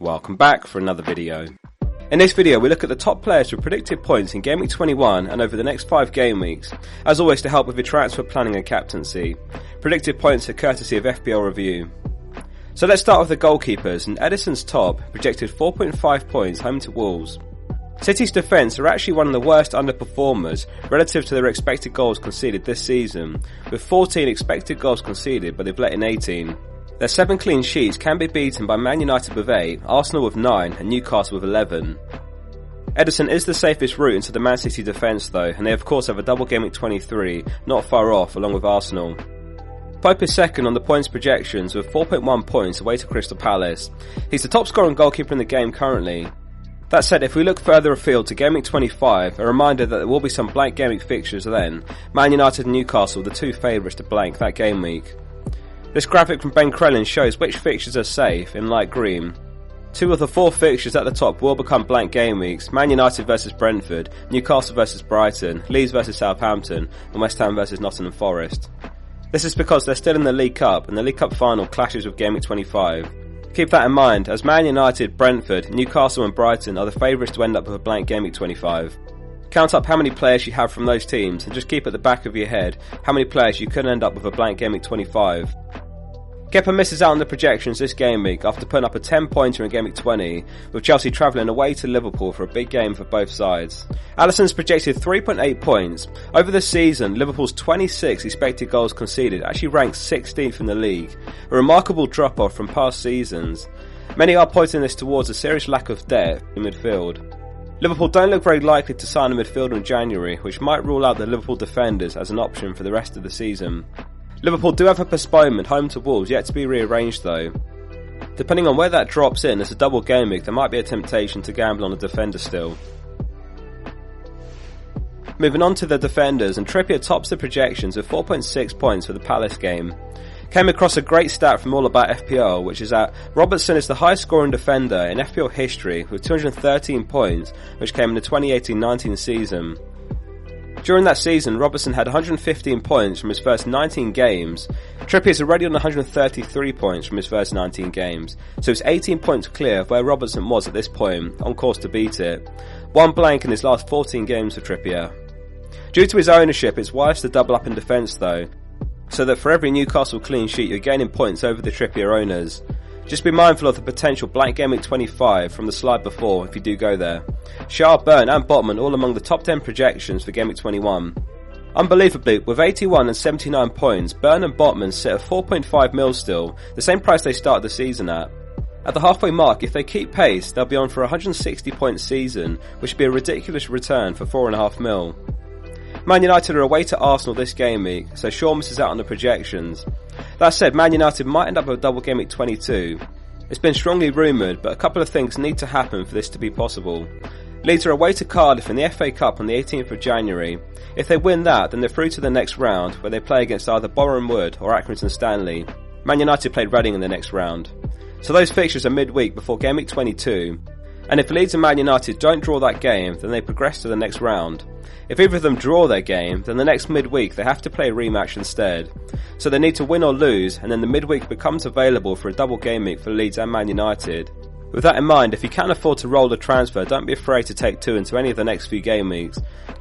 Welcome back for another video. In this video we look at the top players with predicted points in Game Week 21 and over the next 5 game weeks, as always to help with your transfer planning and captaincy. Predicted points are courtesy of FPL Review. So let's start with the goalkeepers and Ederson's top projected 4.5 points home to Wolves. City's defence are actually one of the worst underperformers relative to their expected goals conceded this season, with 14 expected goals conceded but they've let in 18. Their seven clean sheets can be beaten by Man United with 8, Arsenal with 9 and Newcastle with 11. Ederson is the safest route into the Man City defence though, and they of course have a double game at 23, not far off along with Arsenal. Pope is second on the points projections with 4.1 points away to Crystal Palace. He's the top scoring goalkeeper in the game currently. That said, if we look further afield to Week 25, a reminder that there will be some blank Week fixtures then, Man United and Newcastle the two favourites to blank that game week. This graphic from Ben Crellin shows which fixtures are safe in light green. Two of the four fixtures at the top will become blank game weeks Man United versus Brentford, Newcastle versus Brighton, Leeds versus Southampton, and West Ham versus Nottingham Forest. This is because they're still in the League Cup and the League Cup final clashes with Game Week 25. Keep that in mind as Man United, Brentford, Newcastle, and Brighton are the favourites to end up with a blank Game Week 25. Count up how many players you have from those teams and just keep at the back of your head how many players you could end up with a blank game week 25. Kepa misses out on the projections this game week after putting up a 10 pointer in game week 20, with Chelsea travelling away to Liverpool for a big game for both sides. Alisson's projected 3.8 points. Over the season, Liverpool's 26 expected goals conceded actually ranks 16th in the league, a remarkable drop off from past seasons. Many are pointing this towards a serious lack of depth in midfield. Liverpool don't look very likely to sign a midfielder in January, which might rule out the Liverpool defenders as an option for the rest of the season. Liverpool do have a postponement home to Wolves yet to be rearranged though. Depending on where that drops in as a double game week, there might be a temptation to gamble on a defender still. Moving on to the defenders, and Trippier tops the projections with 4.6 points for the Palace game. Came across a great stat from All About FPL, which is that Robertson is the highest scoring defender in FPL history with 213 points, which came in the 2018-19 season. During that season, Robertson had 115 points from his first 19 games. Trippier is already on 133 points from his first 19 games, so it's 18 points clear of where Robertson was at this point, on course to beat it. One blank in his last 14 games for Trippier. Due to his ownership, it's wise to double up in defence though, so that for every Newcastle clean sheet you're gaining points over the Trippier owners. Just be mindful of the potential blank game at 25 from the slide before if you do go there. Schär, Burn and Botman all among the top 10 projections for Game Week 21. Unbelievably, with 81 and 79 points, Burn and Botman sit at 4.5 mil still, the same price they started the season at. At the halfway mark, if they keep pace, they'll be on for a 160 point season, which would be a ridiculous return for 4.5 mil. Man United are away to Arsenal this game week, so Shaw misses out on the projections. That said, Man United might end up with a double game week 22. It's been strongly rumoured, but a couple of things need to happen for this to be possible. Leeds are away to Cardiff in the FA Cup on the 18th of January. If they win that, then they're through to the next round, where they play against either Boreham Wood or Accrington Stanley. Man United played Reading in the next round. So those fixtures are midweek before game week 22, and if Leeds and Man United don't draw that game, then they progress to the next round. If either of them draw their game, then the next midweek they have to play a rematch instead. So they need to win or lose, and then the midweek becomes available for a double game week for Leeds and Man United. With that in mind, if you can afford to roll a transfer, don't be afraid to take two into any of the next few game weeks.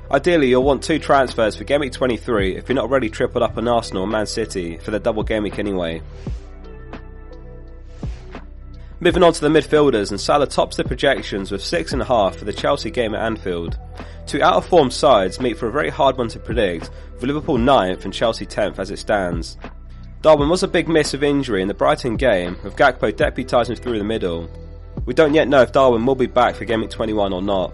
Ideally, you'll want two transfers for game week 23 if you're not already tripled up on Arsenal and Man City for the double game week anyway. Moving on to the midfielders, and Salah tops the projections with 6.5 for the Chelsea game at Anfield. Two out of form sides meet for a very hard one to predict, with Liverpool 9th and Chelsea 10th as it stands. Darwin was a big miss of injury in the Brighton game, with Gakpo deputising through the middle. We don't yet know if Darwin will be back for Game Week 21 or not.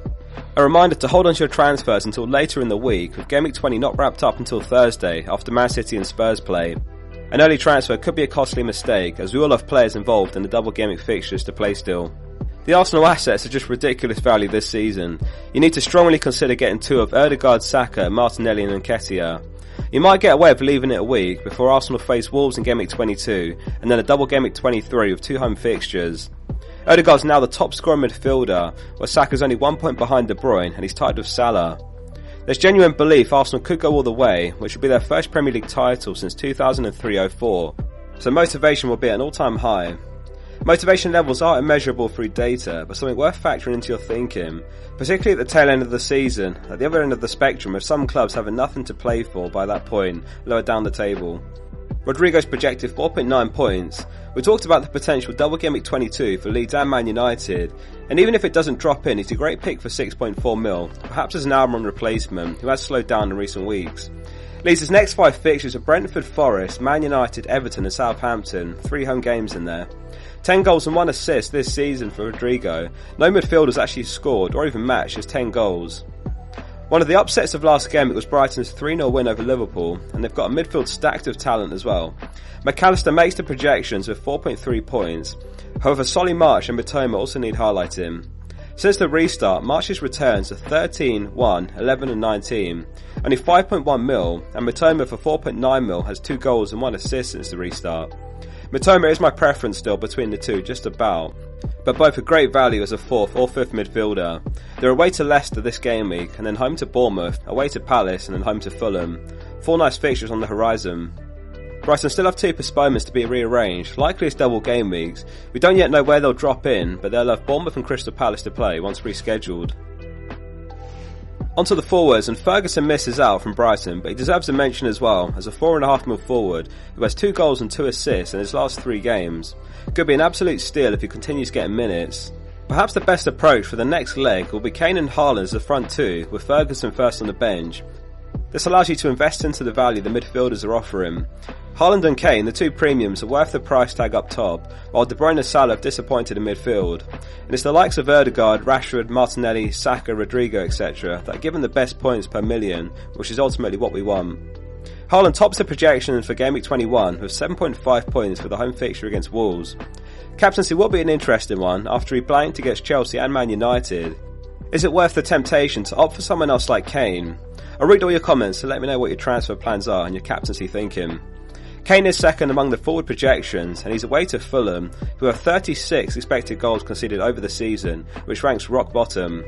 A reminder to hold on to your transfers until later in the week, with Game Week 20 not wrapped up until Thursday after Man City and Spurs play. An early transfer could be a costly mistake, as we all have players involved in the double week fixtures to play still. The Arsenal assets are just ridiculous value this season. You need to strongly consider getting two of Odegaard, Saka, Martinelli and Nketiah. You might get away with leaving it a week before Arsenal face Wolves in Game Week 22 and then a double Game Week 23 with two home fixtures. Odegaard's now the top scorer midfielder, where Saka's only one point behind De Bruyne and he's tied with Salah. There's genuine belief Arsenal could go all the way, which would be their first Premier League title since 2003-04, so motivation will be at an all-time high. Motivation levels are immeasurable through data, but something worth factoring into your thinking, particularly at the tail end of the season, at the other end of the spectrum with some clubs having nothing to play for by that point, lower down the table. Rodrigo's projected 4.9 points. We talked about the potential double week 22 for Leeds and Man United, and even if it doesn't drop in, he's a great pick for 6.4 mil, perhaps as an Almiron replacement, who has slowed down in recent weeks. Leeds' next five fixtures are Brentford Forest, Man United, Everton and Southampton, three home games in there. 10 goals and 1 assist this season for Rodrigo. No midfielders actually scored or even matched his 10 goals. One of the upsets of last game it was Brighton's 3-0 win over Liverpool, and they've got a midfield stacked of talent as well. Mac Allister makes the projections with 4.3 points. However, Solly March and Mitoma also need highlighting. Since the restart, March's returns are 13, 1, 11 and 19. Only 5.1 mil, and Mitoma for 4.9 mil has 2 goals and 1 assist since the restart. Mitoma is my preference still between the two, just about but both a great value as a fourth or fifth midfielder. They're away to Leicester this game week, and then home to Bournemouth, away to Palace, and then home to Fulham. Four nice fixtures on the horizon. Brighton still have two postponements to be rearranged, likely as double game weeks. We don't yet know where they'll drop in, but they'll have Bournemouth and Crystal Palace to play once rescheduled. Onto the forwards, and Ferguson misses out from Brighton, but he deserves a mention as well, as a 4.5 mil forward who has 2 goals and 2 assists in his last 3 games. Could be an absolute steal if he continues getting minutes. Perhaps the best approach for the next leg will be Kane and Haaland as the front two, with Ferguson first on the bench. This allows you to invest into the value the midfielders are offering. Haaland and Kane, the two premiums, are worth the price tag up top, while De Bruyne and Salah have disappointed in midfield. And it's the likes of Odegaard, Rashford, Martinelli, Saka, Rodrigo, etc. that are given the best points per million, which is ultimately what we want. Haaland tops the projections for Game Week 21 with 7.5 points for the home fixture against Wolves. Captaincy will be an interesting one after he blanked against Chelsea and Man United. Is it worth the temptation to opt for someone else like Kane? I'll read all your comments to let me know what your transfer plans are and your captaincy thinking. Kane is second among the forward projections, and he's away to Fulham, who have 36 expected goals conceded over the season, which ranks rock bottom.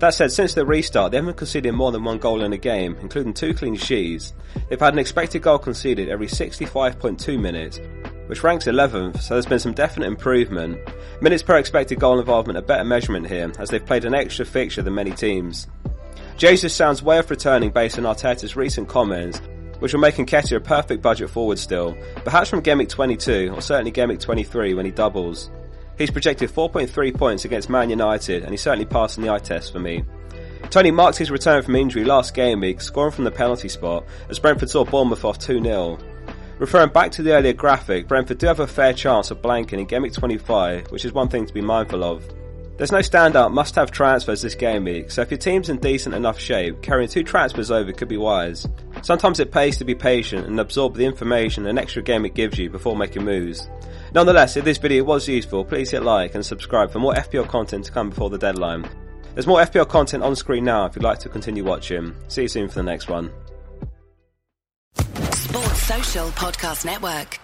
That said, since the restart, they haven't conceded more than one goal in a game, including two clean sheets. They've had an expected goal conceded every 65.2 minutes, which ranks 11th, so there's been some definite improvement. Minutes per expected goal involvement are better measurement here, as they've played an extra fixture than many teams. Jesus sounds way off returning based on Arteta's recent comments, which will make Nketiah a perfect budget forward still, perhaps from Week 22 or certainly Week 23 when he doubles. He's projected 4.3 points against Man United and he's certainly passing the eye test for me. Toney marked his return from injury last game week, scoring from the penalty spot as Brentford saw Bournemouth off 2-0. Referring back to the earlier graphic, Brentford do have a fair chance of blanking in Week 25, which is one thing to be mindful of. There's no standout must-have transfers this game week, so if your team's in decent enough shape, carrying two transfers over could be wise. Sometimes it pays to be patient and absorb the information an extra game it gives you before making moves. Nonetheless, if this video was useful, please hit like and subscribe for more FPL content to come before the deadline. There's more FPL content on screen now if you'd like to continue watching. See you soon for the next one. Sports Social Podcast Network.